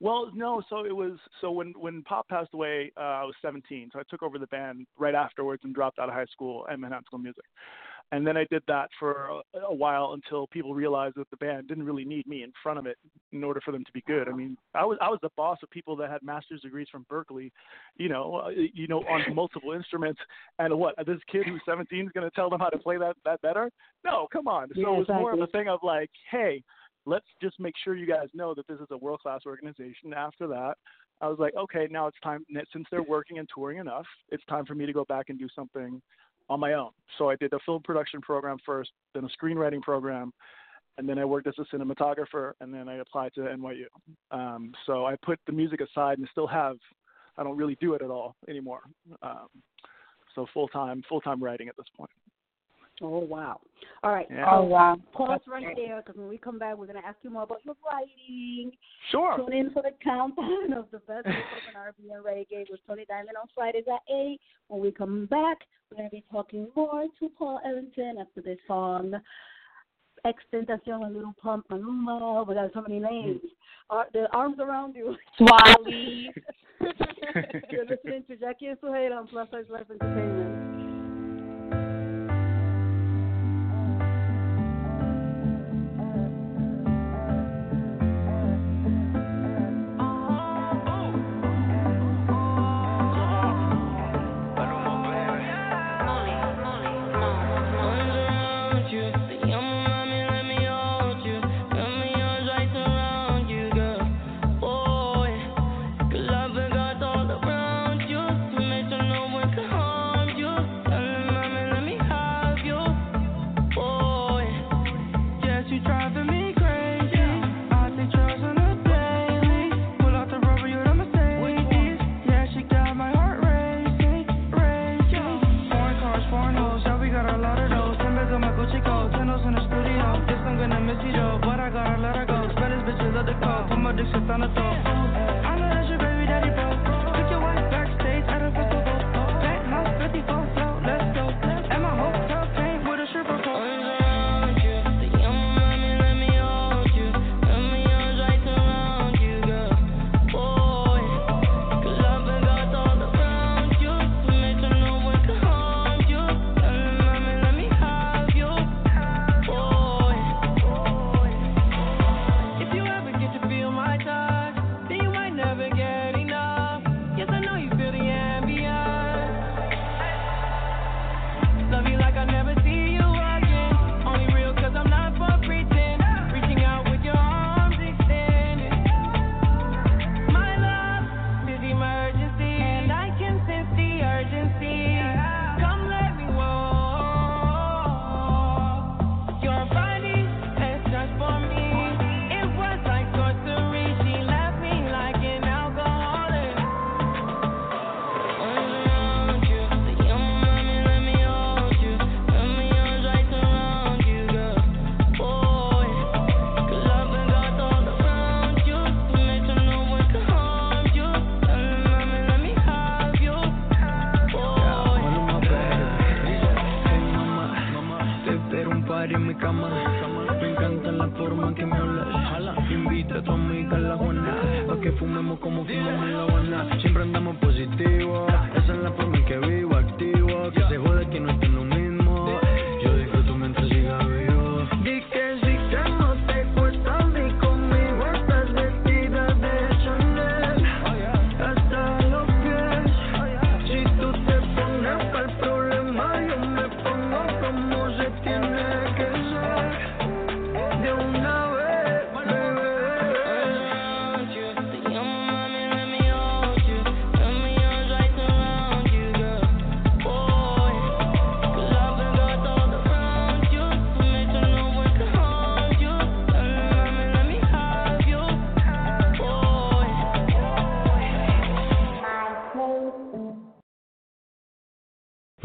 Well, no. So it was so when when Pop passed away, uh, I was 17. So I took over the band right afterwards and dropped out of high school at Manhattan School of Music. And then I did that for a, a while until people realized that the band didn't really need me in front of it in order for them to be good. I mean, I was I was the boss of people that had master's degrees from Berklee, you know, uh, you know, on multiple instruments. And what this kid who's 17 is going to tell them how to play that that better? No, come on. So it was more of a thing of like, hey, let's just make sure you guys know that this is a world class organization. After that, I was like, okay, now it's time. Since they're working and touring enough, it's time for me to go back and do something on my own. So I did a film production program first, then a screenwriting program, and then I worked as a cinematographer, and then I applied to NYU. Um, so I put the music aside and still have. I don't really do it at all anymore. Um, so full time, full time writing at this point. Oh wow! All right. Yeah. so Oh, wow. Pause right there because when we come back, we're gonna ask you more about your writing. Sure. Tune in for the countdown of the best hip hop and R&B and reggae with Tony Diamond on Fridays at eight. When we come back, we're gonna be talking more to Paul Ellington after this song. XXXTentacion, a Lil Pump, Maluma. We got so many names. Hmm. Ar- the arms around you. Swae Lee. You're listening to Jackie and Suhail on Plus Size Life Entertainment.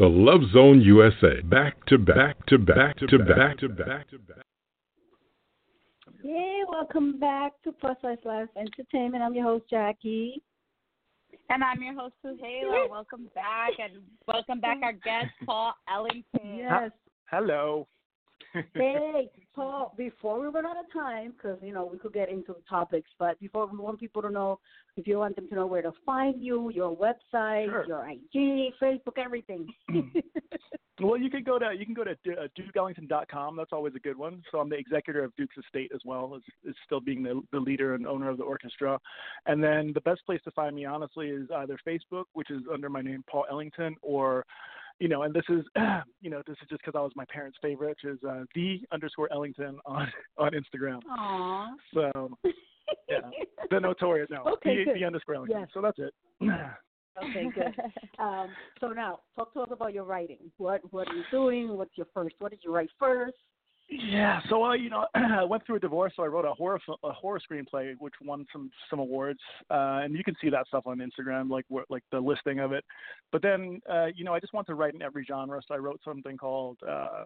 Love Zone USA. Back to back Back to back Back to back to back to back. Hey, welcome back to Plus Size Life Entertainment. I'm your host, Jackie. And I'm your host, Zuheila. welcome back, and welcome back our guest, Paul Ellington. Yes. Hello. Hey, Paul, before we run out of time, because, you know, we could get into the topics, but before we want people to know, if you want them to know where to find you, your website, Sure. your IG, Facebook, everything. Well, you can go to you can go to uh, DukeEllington.com. That's always a good one. So I'm the executor of Duke's estate as well as, as still being the, the leader and owner of the orchestra. And then the best place to find me, honestly, is either Facebook, which is under my name Paul Ellington, or you know, and this is you know this is just because I was my parents' favorite, which is uh, the underscore Ellington on on Instagram. Aw. So yeah, the notorious no, Okay, the, the underscore Ellington. Yes. So that's it. Okay, good. um, so now, talk to us about your writing. What What are you doing? What's your first? What did you write first? Yeah, so I, you know, I went through a divorce, so I wrote a horror a horror screenplay, which won some some awards, uh, and you can see that stuff on Instagram, like where, like the listing of it. But then, uh, you know, I just want to write in every genre, so I wrote something called uh,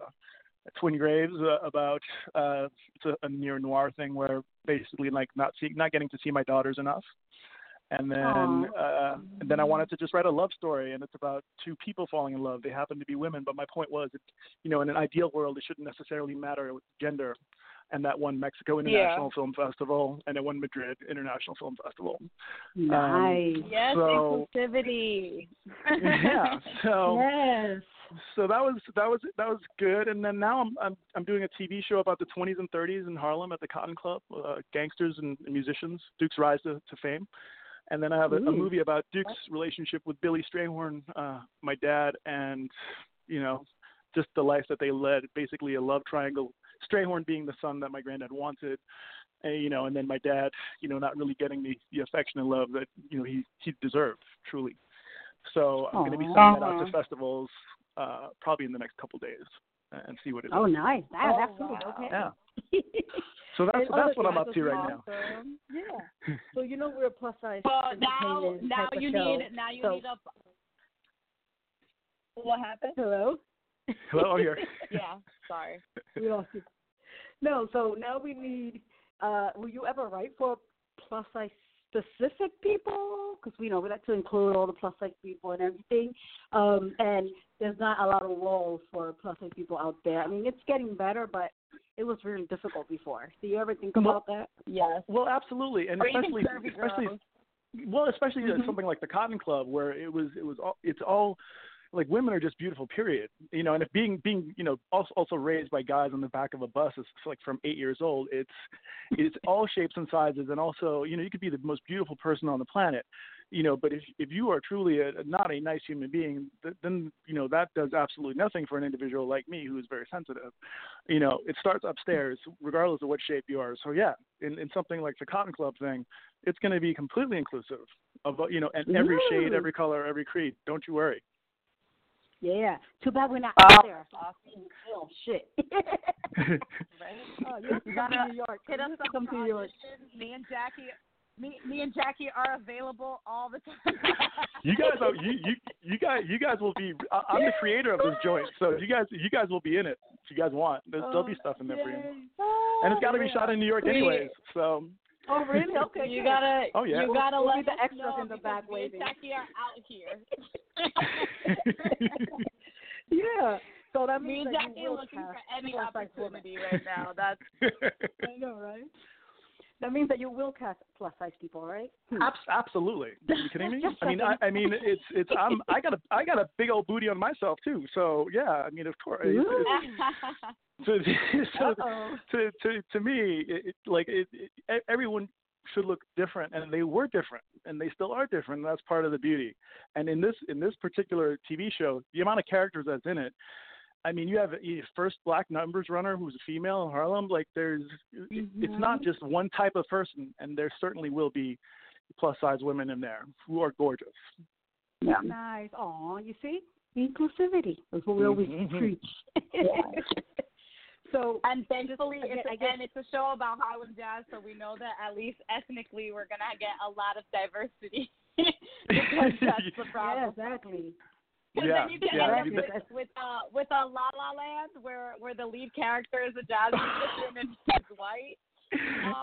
Twin Graves uh, about uh, it's a, a near noir thing where basically like not see, not getting to see my daughters enough. And then, uh, and then I wanted to just write a love story, and it's about two people falling in love. They happen to be women, but my point was, it, you know, in an ideal world, it shouldn't necessarily matter with gender. And that won Mexico International Film Festival, and it won Madrid International Film Festival. Nice. Um, Yes, so, inclusivity. yeah. So yes. so that was that was that was good. And then now I'm I'm I'm doing a TV show about the 20s and 30s in Harlem at the Cotton Club, uh, gangsters and musicians, Duke's rise to, to fame. And then I have a, a movie about Duke's relationship with Billy Strayhorn, uh, my dad, and you know, just the life that they led. Basically, a love triangle. Strayhorn being the son that my granddad wanted, and, you know, and then my dad, you know, not really getting the, the affection and love that you know he he deserved truly. So I'm going to be Aw. sending that out to festivals uh, probably in the next couple days and see what it is. Oh, nice. That, Oh, that's cool. Okay. Yeah. So that's And that's what I'm up to right now. awesome. Yeah. So you know we're a plus size. Well, now, now you show. need, now you So- need a. What happened? Hello. Hello, I'm here. Yeah, sorry. we lost you. No, so now we need. uh Will you ever write for plus size specific people? Because we know we like to include all the plus size people and everything. Um And there's not a lot of roles for plus size people out there. I mean, it's getting better, but it was really difficult before. Do you ever think about that? Yes. Well, absolutely, and Or especially especially well, especially Mhm. something like the Cotton Club, where it was it was all it's all like women are just beautiful, period. You know, and if being being you know also also raised by guys on the back of a bus is like from eight years old, it's it's all shapes and sizes, and also you know you could be the most beautiful person on the planet. You know, but if if you are truly a, not a nice human being, th- then you know that does absolutely nothing for an individual like me who is very sensitive. You know, it starts upstairs, regardless of what shape you are. So yeah, in, in something like the Cotton Club thing, it's going to be completely inclusive of uh, you know, and every shade, every color, every creed. Don't you worry. Yeah. Too bad we're not Oh, out there. Oh shit. oh, you have to You gotta New York. hit us You have to up come to New York. Me and Jackie, me, me and Jackie are available all the time. You guys are you you you guys you guys will be. I, I'm the creator of this joint, so you guys you guys will be in it if you guys want. There's, there'll be oh, stuff in there for you, and it's got to be shot in New York anyways. So Oh really? Okay. you good. gotta, Oh, yeah. you gotta We'll let be the us extras in the back me and waving. Jackie are out here. yeah. So that me means and that Jackie you are looking for any plus-size opportunity right now. That's I know, right? That means that you will cast plus size people, right? Hmm. Abs- absolutely. Are you kidding me? I mean, I. I mean, it's it's I'm I got a I got a big old booty on myself too. So yeah, I mean, of course. It's, so, to to to me, it, like everyone should look different, and they were different, and they still are different. And that's part of the beauty. And in this in this particular TV show, the amount of characters that's in it. I mean, you have a first black numbers runner who's a female in Harlem. Like, there's, it- it's not just one type of person, and there certainly will be plus size women in there who are gorgeous. Yeah. Nice. Oh, you see? Inclusivity. is what we always Mhm. preach. so and thankfully, I it's guess- a, I guess- it's a show about Harlem jazz, so we know that at least ethnically we're gonna get a lot of diversity. because that's the yeah, exactly. Because Yeah, then you can yeah, end up with with uh with a La La Land where where the lead character is a jazz musician and he's white.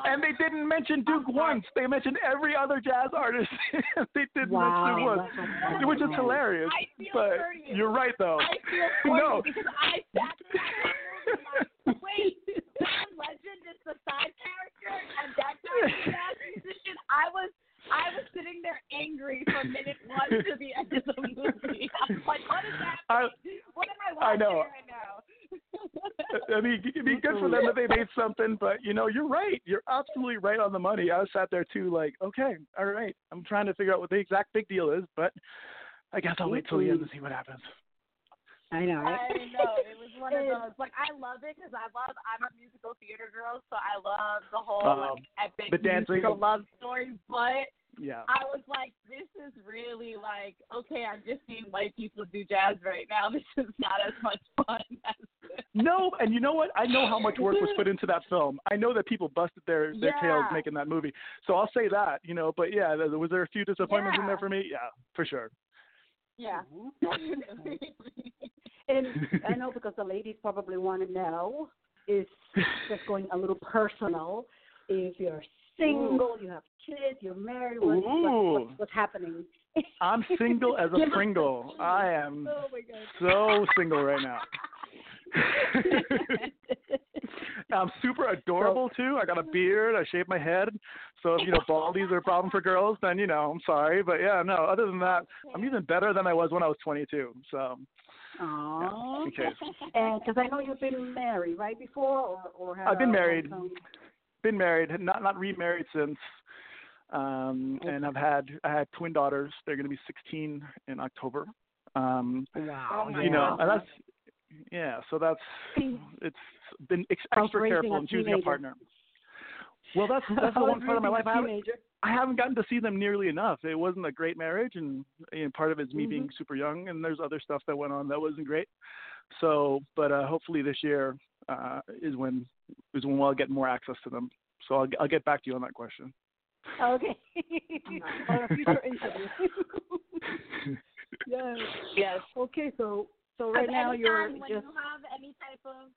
and they didn't mention Duke once. They mentioned every other jaz artist. they didn't Wow, mention Duke once, that's which is hilarious. I feel but for you. you're right though. I feel no. because I sat there and I'm like, wait, John Legend is the side character and that guy's a jazz musician. I was sitting there angry from minute one to the end of the movie. I was like, what is happening? what am I I watching know. right now? I mean, it'd be good for them that they made something, but you know, you're right. You're absolutely right on the money. I sat there too, like, okay, all right. I'm trying to figure out what the exact big deal is, but I guess I'll wait till the end to see what happens. I know, right? I know it was one of those. Like I love it because I love. I'm a musical theater girl, so I love the whole Um, like epic the dancing. musical love story. But Yeah. I was like, this is really like okay. I'm just seeing white people do jazz right now. This is not as much fun as No, and you know what? I know how much work was put into that film. I know that people busted their their tails making that movie. So I'll say that, you know. But yeah, there- was there a few disappointments in there for me? Yeah, for sure. yeah. And I know because the ladies probably want to know is just going a little personal. If you're Mm. single, you have kids, you're married, what, what, what's, what's happening? I'm single as a Pringle. I am Oh so single right now. I'm super adorable too. I got a beard. I shave my head. So if you know baldies are a problem for girls, then you know I'm sorry. But yeah, no. Other than that, I'm even better than I was when I was 22. So Aww. And because I know you've been married right before, or or have I've been married. long-term- Been married, not not remarried since. Um, and I've had I had twin daughters. They're going to be 16 in October. Um, Wow. Oh you know, and that's yeah. So that's it's been extra careful in choosing a partner. Well, that's that's the one part of my life raising haven't. I haven't gotten to see them nearly enough. It wasn't a great marriage, and you know, part of it's me being Mhm. super young, and there's other stuff that went on that wasn't great. So, but uh, hopefully this year uh, is when is when I'll get more access to them. So I'll I'll get back to you on that question. Okay. On a future interview. yes. Yes. Okay, so so right Of now you're time when just you have any type of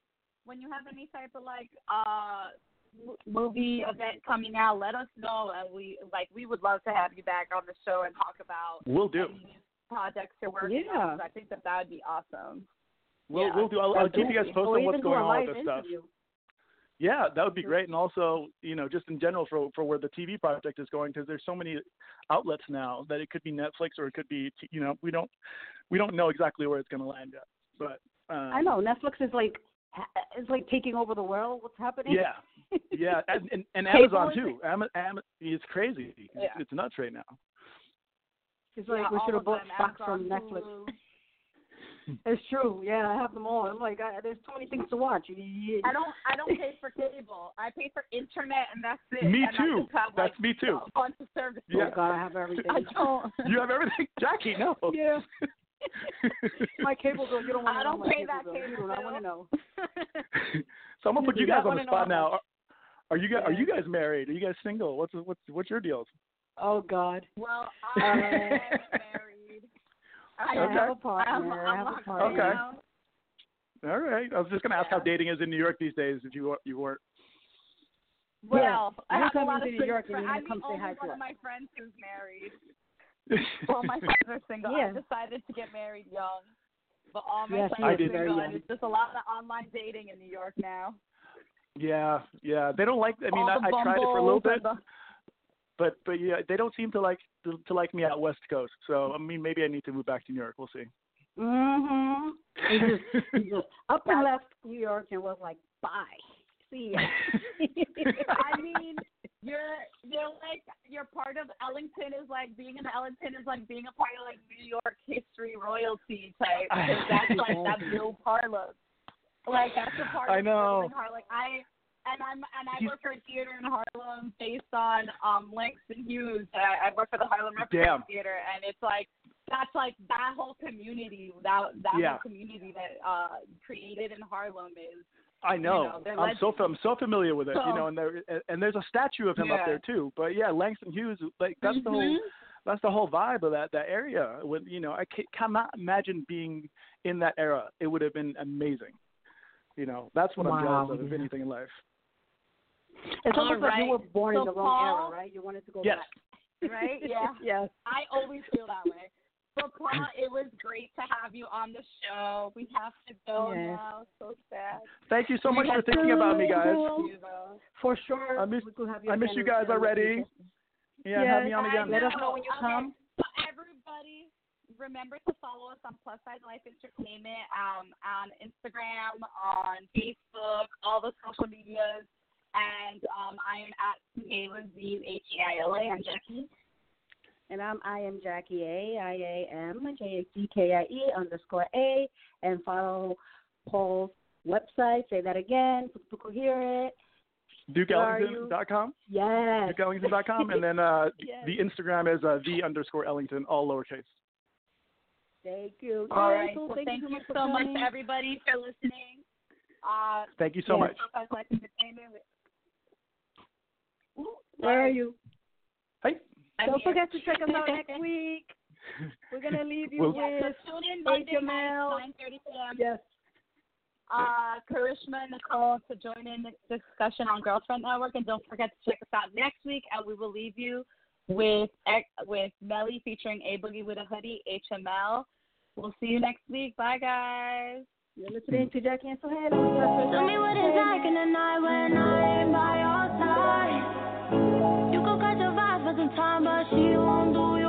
when you have any type of like uh movie event coming out, let us know and we like we would love to have you back on the show and talk about We'll do. any projects you're working Yeah. on. 'cause I think that that would be awesome. We'll Yeah. we'll do. I'll, I'll keep you guys posted on what's going on with this stuff. Yeah, that would be great, and also, you know, just in general for for where the TV project is going, because there's so many outlets now that it could be Netflix or it could be, you know, we don't we don't know exactly where it's going to land yet. But um, I know Netflix is like it's like taking over the world. What's happening? Yeah, yeah, and and, and Amazon too. Am, Am, it's crazy. It's, Yeah. it's nuts right now. It's like Yeah, we should have bought them, stocks from Netflix. Hulu. It's true. Yeah, I have them all. I'm like, I, there's too many things to watch. I don't I don't pay for cable. I pay for internet and that's it. Me and too. have, That's like, me too. A bunch of services. Yeah. Oh God, I have everything. I don't. You have everything, Jackie. No. Yeah. my cable bill. You don't want I to know don't my pay cable that bill. You cable do not want to know. so I'm gonna put You you guys on the wanna know spot now. Are, are you guys are you guys married? Are you guys single? What's what's what's your deals? Oh God. Well, Uh, I'm married. I Okay. have a partner. I'm- I have I'm a locked partner. Okay. All right. I was just gonna ask how dating is in New York these days. If you you weren't. Well, I Next have a time lot you of visit New York, single friends. I'm to come the say only hi one of my friends who's married. All my friends are single. Yeah. I decided to get married young, but all my Yes, friends are single, and it's just a lot of online dating in New York now. yeah, yeah. They don't like. I mean, I, I tried it for a little bit, and the- but but yeah, they don't seem to like to, to like me out West Coast. So I mean, maybe I need to move back to New York. We'll see. Mhm. He just, just up and left New York and was like, bye. See ya. I mean, you're you're like you're part of Ellington is like being in Ellington is like being a part of like New York history royalty type because that's like that Bill Harlem. Like that's a part I of know. building Harlem. I and I'm and I work for a theater in Harlem based on um Langston Hughes. I, I work for the Harlem Damn. Repertoire Theater, and it's like that's like that whole community that that Yeah. whole community that uh created in Harlem is I know. know, I'm so. I'm so familiar with it. You know, and there and there's a statue of him up there too. But yeah, Langston Hughes, like that's the whole Mhm. that's the whole vibe of that that area. With you know, I cannot imagine being in that era. It would have been amazing. You know, that's what I'm Wow, jealous of, if anything in life. It's All almost like you were born in So the wrong Paul- era, right? You wanted to go Yes. back. right? Yeah. yes. I always feel that way. So Paul, it was great to have you on the show. We have to go Yes. now. So sad. Thank you so much for Yes, thinking about me, guys. For sure. I miss we could have you I miss you guys already. Yeah, have me on again. Let us know when you Okay. come. So everybody, remember to follow us on Plus Size Life Entertainment um, on Instagram, on Facebook, all the social medias, and um, I am at Gayla Z H E I L A. I'm Jackie. And I'm I am Jackie A I A M J A C K I E underscore A and follow Paul's website. Say that again so people can hear it. Where are you? DukeEllington.com. Yes. DukeEllington.com, and then uh, Yes. the Instagram is uh, the underscore Ellington, all lowercase. Thank you. All Yes, right. well, Well, thank, thank you you so so much much, for coming. everybody, for listening. Uh, Thank you so Yes. much. Plus Size Life Entertainment. Ooh, Where are you? Hey. I'm Don't here. forget to check us out next week. We're gonna leave you We'll- Yeah, so with tune in Monday Jamel. night, 9:30 p.m. Yes. uh, Karishma and Nicole to join in the discussion on Girlfriend Network. And don't forget to check us out next week. And we will leave you with with Melly featuring A Boogie with a Hoodie, HML. We'll see you next week. Bye, guys. You're listening to Jackie and Sohail. Tell me what it's like in the night when I ain't by your side. Time, but she won't do you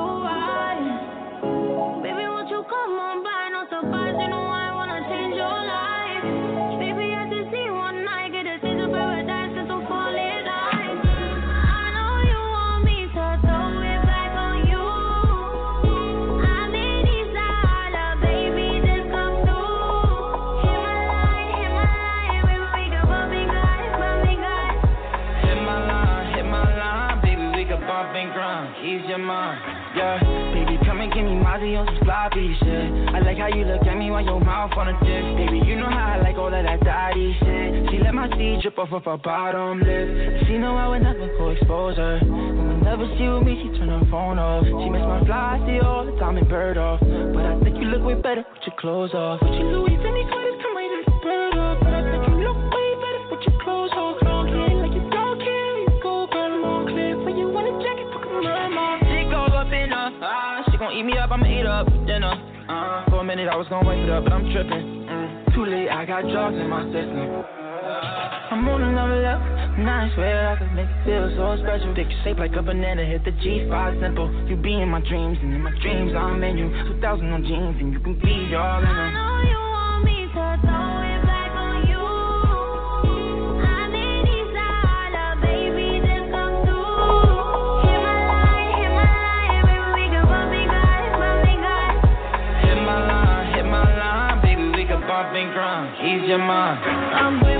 how you look at me while your mouth on a dick. Baby, you know how I like all of that daddy shit. She let my seed drip off of her bottom lip. She know I would never go expose her. And whenever she with me, she turn her phone off. She makes my fly see all the time and bird off. But I think you look way better with your clothes off. With your Louis Vuitton sweaters, come right in the bird off. But I think you look way better with your clothes off. Long hair like you don't care, you go girl, long clip. When you want a jacket, put them on off. She goes up in her, she gon' eat me up, I'ma eat up dinner. Uh, for a minute I was gonna wipe it up, but I'm tripping. Mm, too late, I got drugs in my system. I'm on another level, and I swear I could make it feel so special. Dick shaped like a banana, hit the G5 simple. You be in my dreams, and in my dreams I'm in you. 2000 on jeans, and you can be all in them. I'm whip